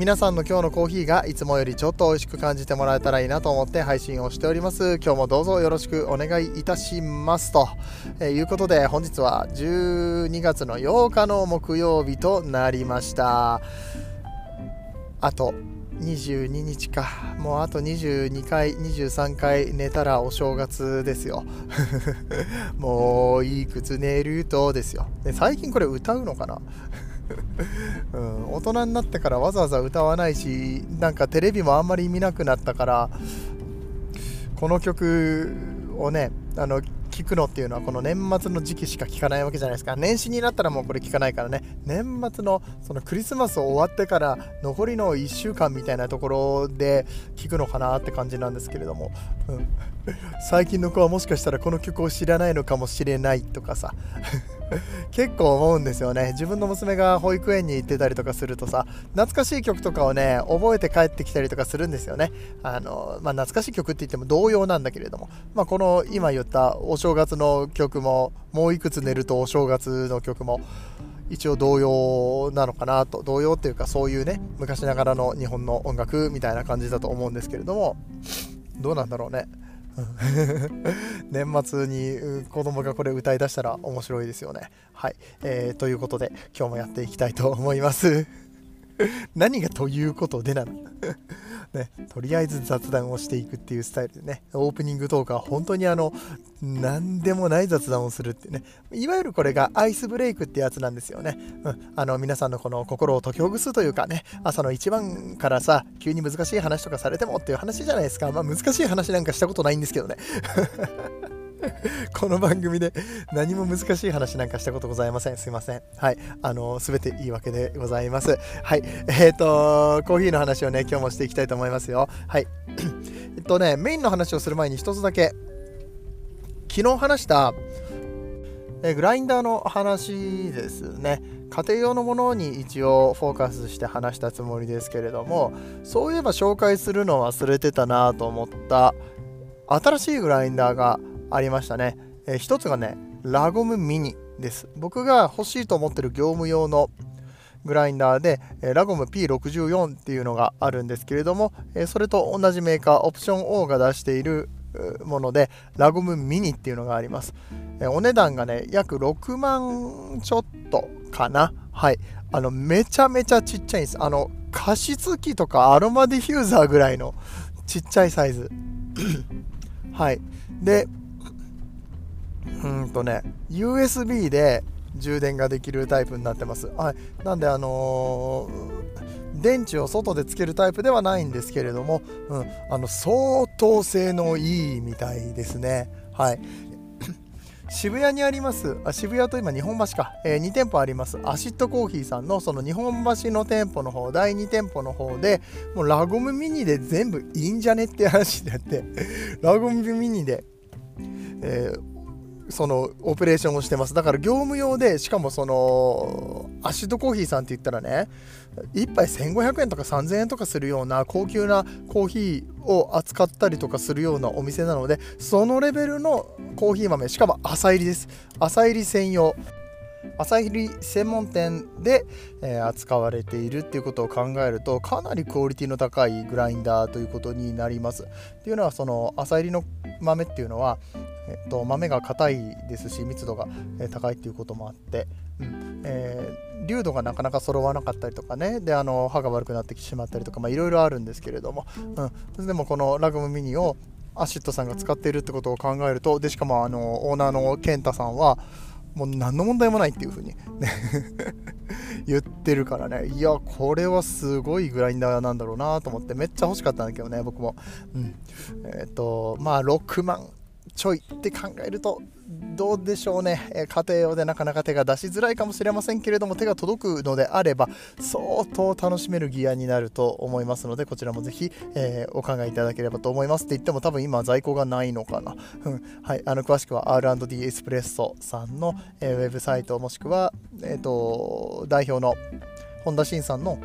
皆さんの今日のコーヒーがいつもよりちょっと美味しく感じてもらえたらいいなと思って配信をしております。今日もどうぞよろしくお願いいたしますと、え、いうことで本日は12月の8日の木曜日となりました。あと22日か。もうあと22回23回寝たらお正月ですよ。もういくつ寝るとですよ。で最近これ歌うのかな？うん、大人になってからわざわざ歌わないしなんかテレビもあんまり見なくなったからこの曲をねあの聞くのっていうのはこの年末の時期しか聞かないわけじゃないですか。年始になったらもうこれ聞かないからね。年末のそのクリスマス終わってから残りの1週間みたいなところで聞くのかなって感じなんですけれども、うん、最近の子はもしかしたらこの曲を知らないのかもしれないとかさ。結構思うんですよね。自分の娘が保育園に行ってたりとかするとさ懐かしい曲とかをね覚えて帰ってきたりとかするんですよね。あの、まあ、懐かしい曲って言っても童謡なんだけれども、まあ、この今言ったお正月の曲ももういくつ寝るとお正月の曲も一応童謡なのかなと。童謡っていうかそういうね昔ながらの日本の音楽みたいな感じだと思うんですけれどもどうなんだろうね。年末に子供がこれ歌いだしたら面白いですよね。はい、えー、ということで今日もやっていきたいと思います。何がということでなの？ね、とりあえず雑談をしていくっていうスタイルでね、オープニングトークは本当にあの、何でもない雑談をするってね、いわゆるこれがアイスブレイクってやつなんですよね。うん、あの、皆さんのこの心を解きほぐすというかね、朝の一番からさ、急に難しい話とかされてもっていう話じゃないですか。まあ難しい話なんかしたことないんですけどね。この番組で何も難しい話なんかしたことございません。すいません。はい。あの、すべていいわけでございます。はい。えっ、ー、と、コーヒーの話をね、今日もしていきたいと思いますよ。はい。えっとね、メインの話をする前に一つだけ、昨日話した、えグラインダーの話ですね。家庭用のものに一応フォーカスして話したつもりですけれども、そういえば紹介するの忘れてたなと思った新しいグラインダーがありましたね。えー、一つがね、ラゴムミニです。僕が欲しいと思ってる業務用のグラインダーで、えー、ラゴム P64 っていうのがあるんですけれども、えー、それと同じメーカー、オプション O が出しているもので、ラゴムミニっていうのがあります。えお値段がね、約6万ちょっとかな。はい。あの、めちゃめちゃちっちゃいんです。あの、加湿器とかアロマディフューザーぐらいのちっちゃいサイズ。はい。で、うんとね USB で充電ができるタイプになってます。はい、なんであのー、電池を外でつけるタイプではないんですけれども、うん、あの相当性能いいみたいですね。はい。渋谷にありますあ渋谷と今日本橋か、えー、2店舗ありますアシッドコーヒーさんのその日本橋の店舗の方第2店舗の方でもうラゴムミニで全部いいんじゃねって話になってラゴムミニで、えーそのオペレーションをしてます。だから業務用でしかもそのアシッドコーヒーさんって言ったらね1杯1500円とか3000円とかするような高級なコーヒーを扱ったりとかするようなお店なのでそのレベルのコーヒー豆しかも朝入りです。朝入り専用。朝入り専門店で、えー、扱われているっていうことを考えるとかなりクオリティの高いグラインダーということになります。っていうのはその浅煎りの豆っていうのはえっと、豆が硬いですし密度が、高いっていうこともあって、うん。えー、粒度がなかなか揃わなかったりとかね。であの刃が悪くなってしまったりとかいろいろあるんですけれども、うん、でもこのラグムミニをアシットさんが使っているってことを考えるとでしかもあのオーナーの健太さんはもう何の問題もないっていう風に、ね 言ってるからね。いやこれはすごいグラインダーなんだろうなと思ってめっちゃ欲しかったんだけどね僕も、うん、えっ、ー、とまあ6万ちょいって考えるとどうでしょうね、え家庭用でなかなか手が出しづらいかもしれませんけれども手が届くのであれば相当楽しめるギアになると思いますのでこちらもぜひ、えー、お考えいただければと思います。って言っても多分今在庫がないのかな、うん。はい、あの詳しくは R&D エスプレッソさんの、えー、ウェブサイトもしくは、えーと代表の本田真さんの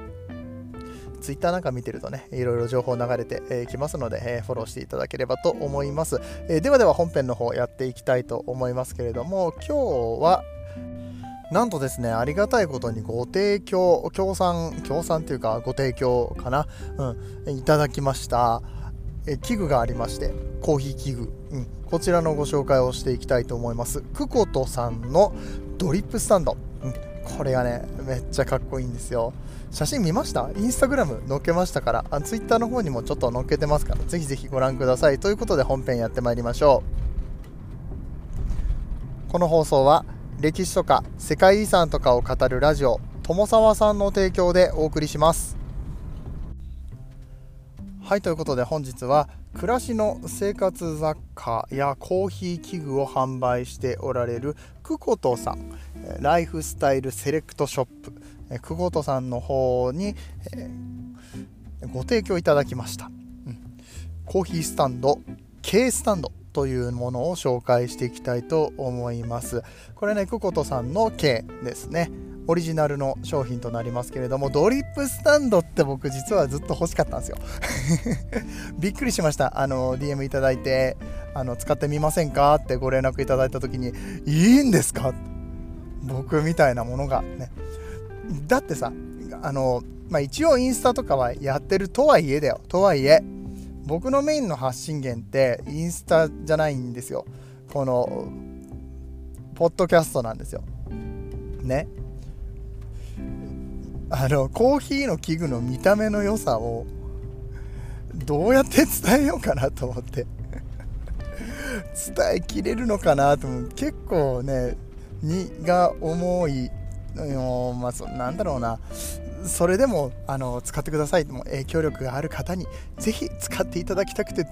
ツイッターなんか見てるとね、いろいろ情報流れてきますので、えフォローしていただければと思います。えではでは本編の方やっていきたいと思いますけれども、今日はなんとですね、ありがたいことにご提供、協賛、協賛っていうかご提供かな、うん、いただきました。え器具がありまして、コーヒー器具、うん、こちらのご紹介をしていきたいと思います。クコトさんのドリップスタンド。これがね、めっちゃかっこいいんですよ。写真見ました？インスタグラム載っけましたから、あツイッターの方にもちょっと載っけてますから、ぜひぜひご覧ください。ということで本編やってまいりましょう。この放送は、歴史とか世界遺産とかを語るラジオ、友沢さんの提供でお送りします。はい、ということで本日は暮らしの生活雑貨やコーヒー器具を販売しておられるクコトさん。ライフスタイルセレクトショップ。久保田さんの方に、え、ご提供いただきました、うん、コーヒースタンド K スタンドというものを紹介していきたいと思います。これね久保田さんの K ですね。オリジナルの商品となりますけれどもドリップスタンドって僕実はずっと欲しかったんですよ。びっくりしました。あの DM いただいてあの使ってみませんかってご連絡いただいた時にいいんですか？僕みたいなものが。ね。だってさあの、まあ、一応インスタとかはやってるとはいえだよ。とはいえ僕のメインの発信源ってインスタじゃないんですよ。このポッドキャストなんですよ。ね。あのコーヒーの器具の見た目の良さをどうやって伝えようかなと思って。伝えきれるのかなと思う。結構ね荷が重いまあ、そなんだろうな。それでもあの使ってくださいも影響力がある方にぜひ使っていただきたくて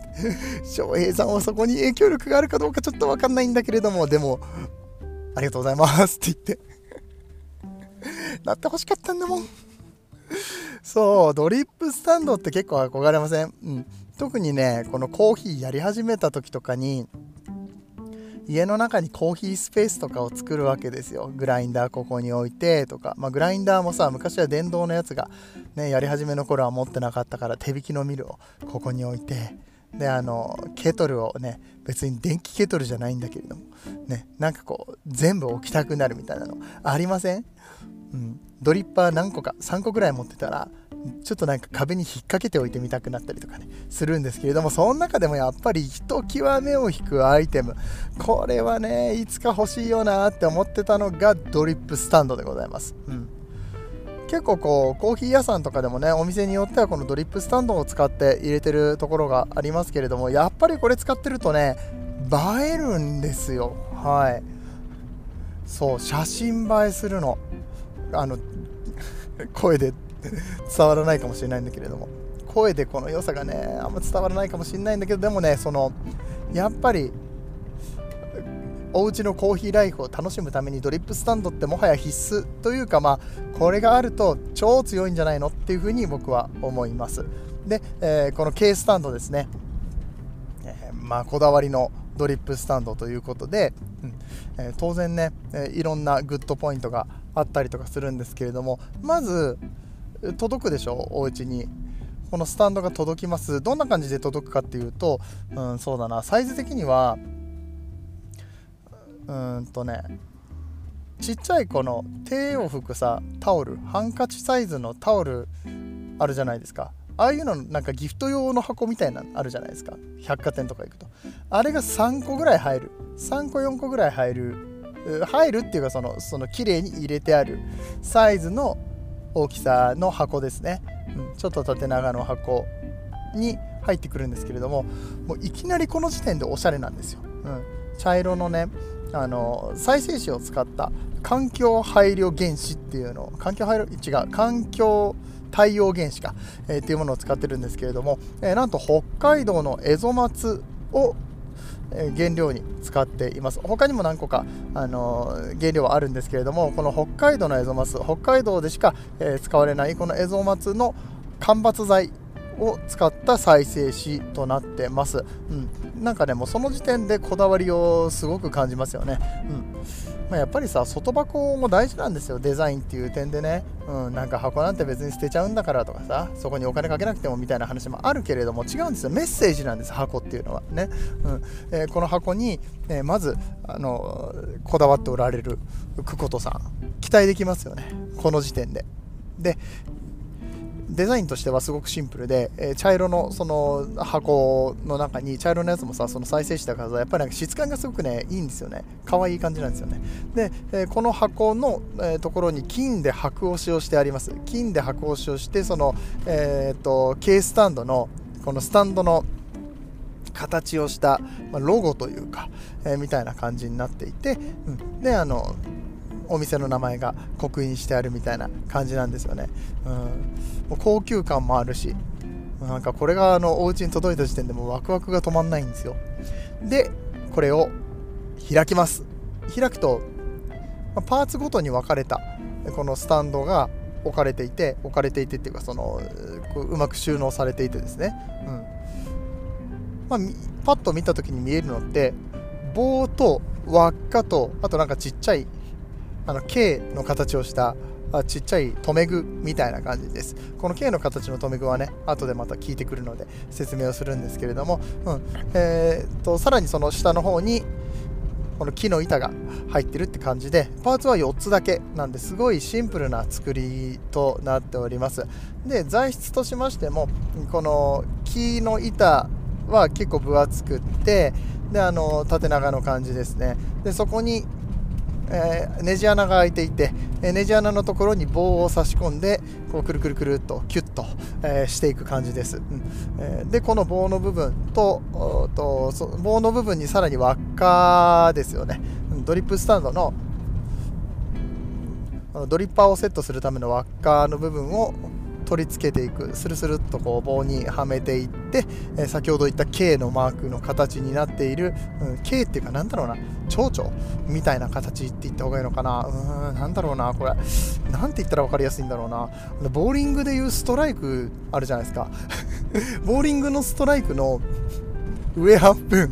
翔平さんはそこに影響力があるかどうかちょっと分かんないんだけれどもでもありがとうございますって言って。なってほしかったんだもん。そうドリップスタンドって結構憧れません、うん、特にねこのコーヒーやり始めた時とかに家の中にコーヒースペースとかを作るわけですよ。グラインダーここに置いてとか、まあ、グラインダーもさ昔は電動のやつが、ね、やり始めの頃は持ってなかったから手引きのミルをここに置いて。であのケトルをね別に電気ケトルじゃないんだけれども。ねなんかこう全部置きたくなるみたいなのありません、うん、ドリッパー何個か3個ぐらい持ってたらちょっとなんか壁に引っ掛けておいてみたくなったりとかねするんですけれどもその中でもやっぱりひときわ目を引くアイテム。これはねいつか欲しいよなって思ってたのがドリップスタンドでございます、うん、結構こうコーヒー屋さんとかでもねお店によってはこのドリップスタンドを使って入れてるところがありますけれどもやっぱりこれ使ってるとね映えるんですよ。はい。そう写真映えするの。あの声で伝わらないかもしれないんだけれども。声でこの良さがねあんま伝わらないかもしれないんだけどでもねそのやっぱりお家のコーヒーライフを楽しむためにドリップスタンドってもはや必須というかまあこれがあると超強いんじゃないのっていうふうに僕は思います。で、えー、この K スタンドですね、えー、まあこだわりのドリップスタンドということで、うん。えー、当然ね、えいろんなグッドポイントがあったりとかするんですけれどもまず届くでしょ？お家に。このスタンドが届きます。どんな感じで届くかっていうとうんそうだな。サイズ的にはうんとねちっちゃいこの手を拭くさタオル。ハンカチサイズのタオルあるじゃないですか。ああいうのなんかギフト用の箱みたいなのあるじゃないですか。百貨店とか行くと。あれが3個ぐらい入る。3個4個ぐらい入る入るっていうかそのその綺麗に入れてあるサイズの大きさの箱ですね、うん、ちょっと縦長の箱に入ってくるんですけれどももういきなりこの時点でおしゃれなんですよ、うん、茶色のねあの再生紙を使った環境配慮原子っていうの環境配慮違う環境太陽原子か、えー、っていうものを使ってるんですけれども、えー、なんと北海道のエゾマツを原料に使っています。他にも何個かあの原料はあるんですけれどもこの北海道のエゾマス北海道でしか、え、使われないこのエゾマツの間伐材を使った再生紙となってます、うん、なんかねもうその時点でこだわりをすごく感じますよね、うん。まあ、やっぱりさ外箱も大事なんですよ。デザインっていう点でね、うん、なんか箱なんて別に捨てちゃうんだからとかさそこにお金かけなくてもみたいな話もあるけれども違うんですよ。メッセージなんです箱っていうのはね、うん。えー、この箱に、えー、まずあのこだわっておられる久保田さん期待できますよね。この時点で。でデザインとしてはすごくシンプルで、えー、茶色のその箱の中に茶色のやつもさその再生したからやっぱりなんか質感がすごくねいいんですよね。可愛い感じなんですよね。で、えー、この箱の、えー、ところに金で箔押しをしてあります。金で箔押しをしてそのえっ、と K スタンドのこのスタンドの形をした、まあ、ロゴというか、えみたいな感じになっていて、うん、であのお店の名前が刻印してあるみたいな感じなんですよね、うん、もう高級感もあるしなんかこれがあのお家に届いた時点でもうワクワクが止まんないんですよ。でこれを開きます。開くとパーツごとに分かれたこのスタンドが置かれていて置かれていてっていうかそのうまく収納されていてですね、うん。まあ、パッと見た時に見えるのって棒と輪っかとあとなんかちっちゃいあの K の形をしたあちっちゃい留め具みたいな感じです。この K の形の留め具はね、後でまた聞いてくるので説明をするんですけれども、うんえーと、さらにその下の方にこの木の板が入ってるって感じで、パーツは4つだけなんですごいシンプルな作りとなっております。で、材質としましても、この木の板は結構分厚くって、で、あの、縦長の感じですね。で、そこにえー、ネジ穴が開いていて、えネジ穴のところに棒を差し込んでこうくるくるくるっとキュッと、えー、していく感じです、うん。えー、でこの棒の部分とと棒の部分にさらに輪っかですよね。ドリップスタンドのドリッパーをセットするための輪っかの部分を取り付けていくスルスルっとこう棒にはめていって、え、先ほど言った K のマークの形になっている、うん、K っていうかなんだろうな蝶々みたいな形って言った方がいいのかな。うーんなんだろうなこれ。なんて言ったら分かりやすいんだろうな。ボーリングでいうストライクあるじゃないですか。ボーリングのストライクの上半分。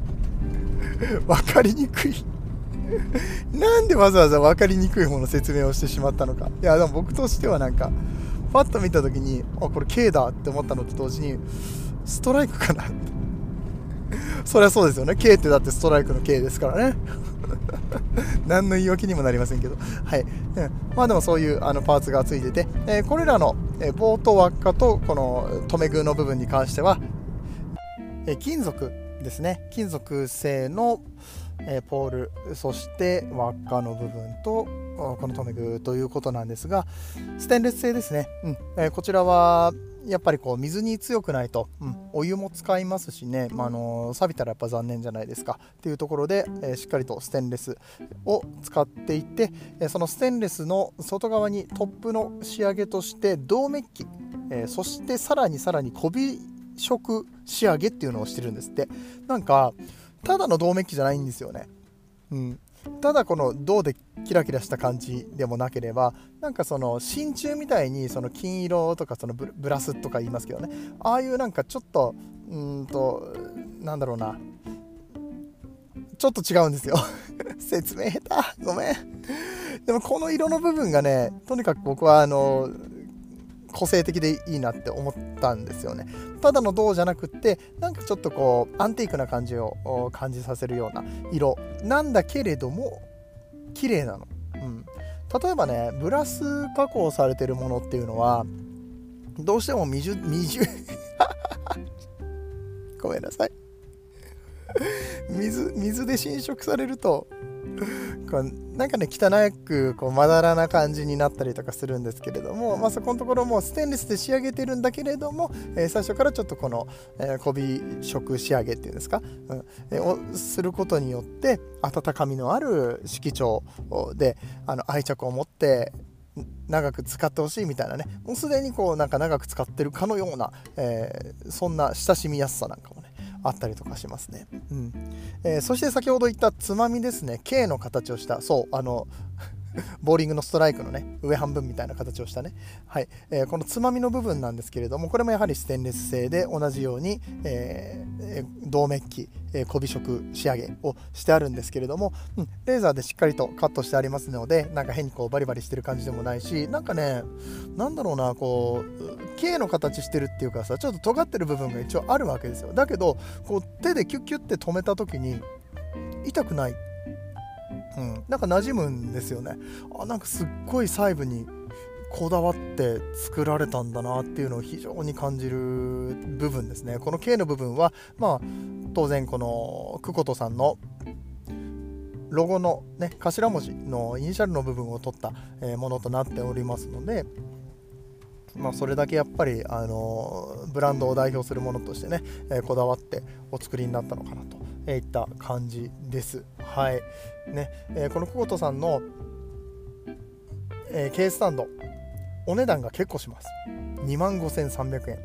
分かりにくい。なんでわざわざ分かりにくい方の説明をしてしまったのか。いやでも僕としてはなんかパッと見た時にあこれ K だって思ったのと同時にストライクかな。ってそりゃそうですよね。K ってだってストライクの K ですからね。何の言い訳にもなりませんけど。はい、うん、まあでもそういうあのパーツがついてて、えー、これらの、えー、棒と輪っかとこの留め具の部分に関しては、えー、金属ですね。金属製のえポールそして輪っかの部分とこの留め具ということなんですがステンレス製ですね、うん。え、こちらはやっぱりこう水に強くないと、うん、お湯も使いますしね、まあ、あの錆びたらやっぱ残念じゃないですか。っていうところで、えー、しっかりとステンレスを使っていて、え、そのステンレスの外側にトップの仕上げとして銅メッキ、えそしてさらにさらに小美色仕上げっていうのをしてるんですって。なんかただの銅メッキじゃないんですよね。うん、ただこの銅でキラキラした感じでもなければなんかその真鍮みたいにその金色とかそのブラスとか言いますけどね。ああいうなんかちょっとうんとなんだろうな。ちょっと違うんですよ。説明下手。ごめん。でもこの色の部分がねとにかく僕はあの個性的でいいなって思ったんですよね。ただの銅じゃなくってなんかちょっとこうアンティークな感じを感じさせるような色なんだけれども綺麗なの、うん、例えばねブラス加工されてるものっていうのはどうしても未熟未熟ごめんなさい。水水で浸食されるとなんかね汚くこうまだらな感じになったりとかするんですけれども、まあ、そこのところもステンレスで仕上げてるんだけれども、えー、最初からちょっとこの、えー、小美色仕上げっていうんですか、うん。えー、をすることによって温かみのある色調であの愛着を持って長く使ってほしいみたいなね。もうすでにこうなんか長く使ってるかのような、えー、そんな親しみやすさなんかも。ねあったりとかしますね。うん。えー、そして先ほど言ったつまみですね。K の形をした。そうあの ボーリングのストライクのね上半分みたいな形をしたね、はい。えー、このつまみの部分なんですけれどもこれもやはりステンレス製で同じように、えー、銅メッキ、えー、小美色仕上げをしてあるんですけれども、うん、レーザーでしっかりとカットしてありますのでなんか変にこうバリバリしてる感じでもないしなんかねなんだろうなこう K の形してるっていうかさちょっと尖ってる部分が一応あるわけですよ。だけどこう手でキュッキュッて止めた時に痛くない。うん、なんか馴染むんですよね。あなんかすっごい細部にこだわって作られたんだなっていうのを非常に感じる部分ですね。この K の部分はまあ当然このクコトさんのロゴのね頭文字のイニシャルの部分を取ったものとなっておりますのでまあ、それだけやっぱり、あのブランドを代表するものとしてね、えこだわってお作りになったのかなといった感じです。はい。ね。えー、この久保田さんの、えー、K スタンドお値段が結構します。2万5300円。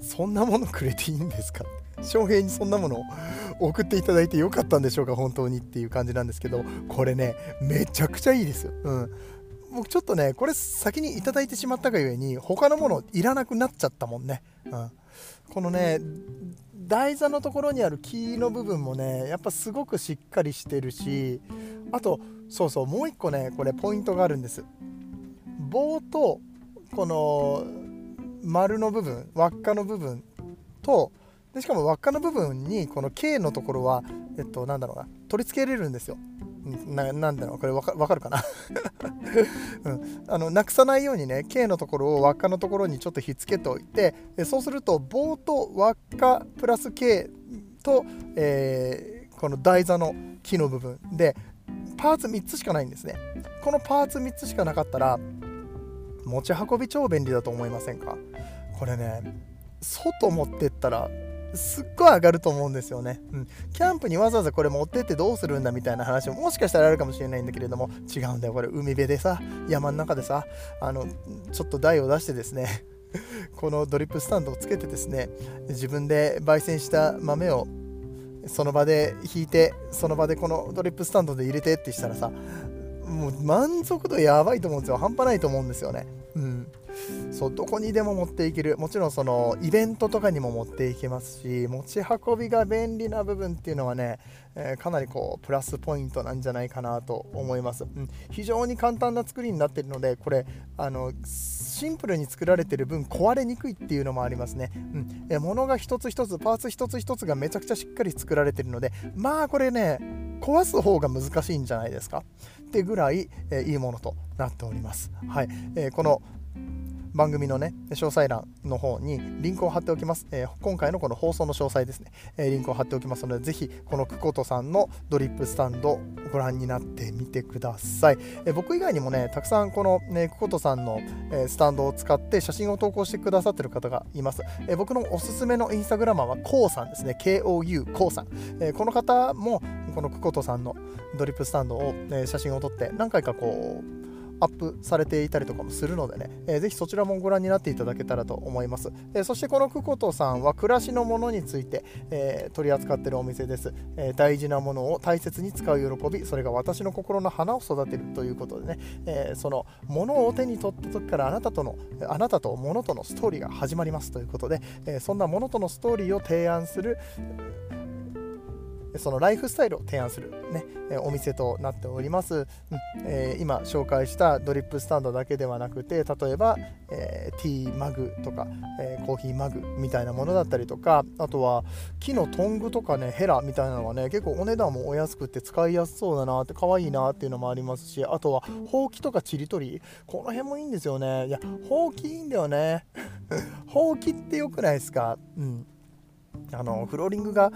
そんなものくれていいんですか？翔平にそんなものを 送っていただいてよかったんでしょうか？本当にっていう感じなんですけどこれねめちゃくちゃいいです。よ、うん、僕ちょっとねこれ先にいただいてしまったがゆえに他のものいらなくなっちゃったもんね、うん、このね台座のところにある木の部分もねやっぱすごくしっかりしてるしあとそうそうもう一個ねこれポイントがあるんです。棒とこの丸の部分輪っかの部分とでしかも輪っかの部分にこの K のところはえっとなんだろうな取り付けれるんですよ。ななんだろうこれわかかるかな、うん、あのなくさないようにね K のところを輪っかのところにちょっとひっつけておいてそうすると棒と輪っかプラス K と、えー、この台座の木の部分。でパーツ3つしかないんですね。このパーツ3つしかなかったら持ち運び超便利だと思いませんか？これね外持ってったらすっごい上がると思うんですよね、うん。キャンプにわざわざこれ持ってってどうするんだみたいな話ももしかしたらあるかもしれないんだけれども違うんだよ。これ海辺でさ山の中でさあのちょっと台を出してですね このドリップスタンドをつけてですね自分で焙煎した豆をその場で引いてその場でこのドリップスタンドで入れてってしたらさもう満足度やばいと思うんですよ。半端ないと思うんですよね。うん。そうどこにでも持っていける。もちろんそのイベントとかにも持っていけますし持ち運びが便利な部分っていうのはね、えー、かなりこうプラスポイントなんじゃないかなと思います、うん、非常に簡単な作りになってるのでこれあのシンプルに作られてる分壊れにくいっていうのもありますね、うん。えー、物が一つ一つパーツ一つ一つがめちゃくちゃしっかり作られてるのでまあこれね壊す方が難しいんじゃないですかってぐらい、えー、いいものとなっております。はい。えー、この番組のね、詳細欄の方にリンクを貼っておきます。えー、今回のこの放送の詳細ですね、えー、リンクを貼っておきますので、ぜひこのクコトさんのドリップスタンドご覧になってみてください。えー、僕以外にもね、たくさんこの、ね、クコトさんの、えスタンドを使って写真を投稿してくださってる方がいます。え僕のおすすめのインスタグラマーはコウさんですね。KOU コウさん。えこの方もこのクコトさんのドリップスタンドを、え写真を撮って何回かこうアップされていたりとかもするのでね、えー、ぜひそちらもご覧になっていただけたらと思います。えー、そしてこのクコトさんは暮らしのものについて、えー、取り扱ってるお店です、え大事なものを大切に使う喜び、それが私の心の花を育てるということでね、えそのものを手に取った時からあなたとの、あなたと物とのストーリーが始まりますということで、えそんなものとのストーリーを提案するそのライフスタイルを提案する、ね、お店となっております、うんえー、今紹介したドリップスタンドだけではなくて例えば、えー、ティーマグとか、えー、コーヒーマグみたいなものだったりとかあとは木のトングとかねヘラみたいなのがね結構お値段もお安くて使いやすそうだなって可愛いなっていうのもありますしあとはほうきとかちりとり。この辺もいいんですよね。いやほうきいいんだよね。ほうきってよくないですか？うん。あのフローリングが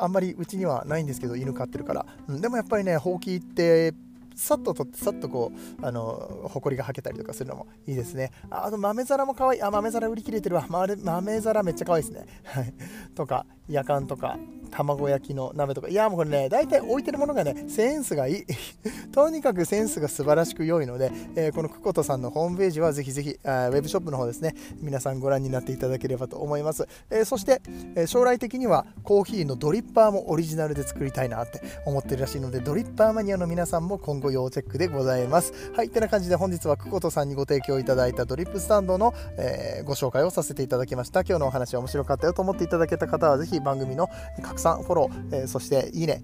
あんまりうちにはないんですけど犬飼ってるから、うん、でもやっぱりねほうきってさっと取ってさっとこうあのほこりがはけたりとかするのもいいですね。あと豆皿も可愛い。あ豆皿売り切れてるわ。豆皿めっちゃ可愛いですね。とか夜間とか卵焼きの鍋とか。いやもうこれね大体置いてるものがねセンスがいい。とにかくセンスが素晴らしく良いので、えー、この久保田さんのホームページはぜひぜひあウェブショップの方ですね。皆さんご覧になっていただければと思います、えー、そして、え将来的にはコーヒーのドリッパーもオリジナルで作りたいなって思ってるらしいのでドリッパーマニアの皆さんも今後要チェックでございます。はいてな感じで本日は久保田さんにご提供いただいたドリップスタンドの、えご紹介をさせていただきました。今日のお話面白かったよと思っていただけた方はぜひ番組の拡散フォロー、えー、そしていいね。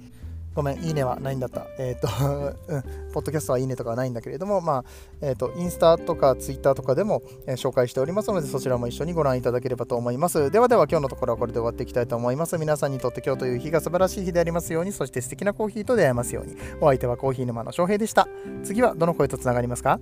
ごめん、いいねはないんだった。えっ、ー、と、うん、ポッドキャストはいいねとかはないんだけれども、まあ、えっ、ー、と、インスタとかツイッターとかでも、えー、紹介しておりますので、そちらも一緒にご覧いただければと思います。ではでは、今日のところはこれで終わっていきたいと思います。皆さんにとって今日という日が素晴らしい日でありますように、そして素敵なコーヒーと出会えますように。お相手はコーヒー沼の翔平でした。次はどの声とつながりますか？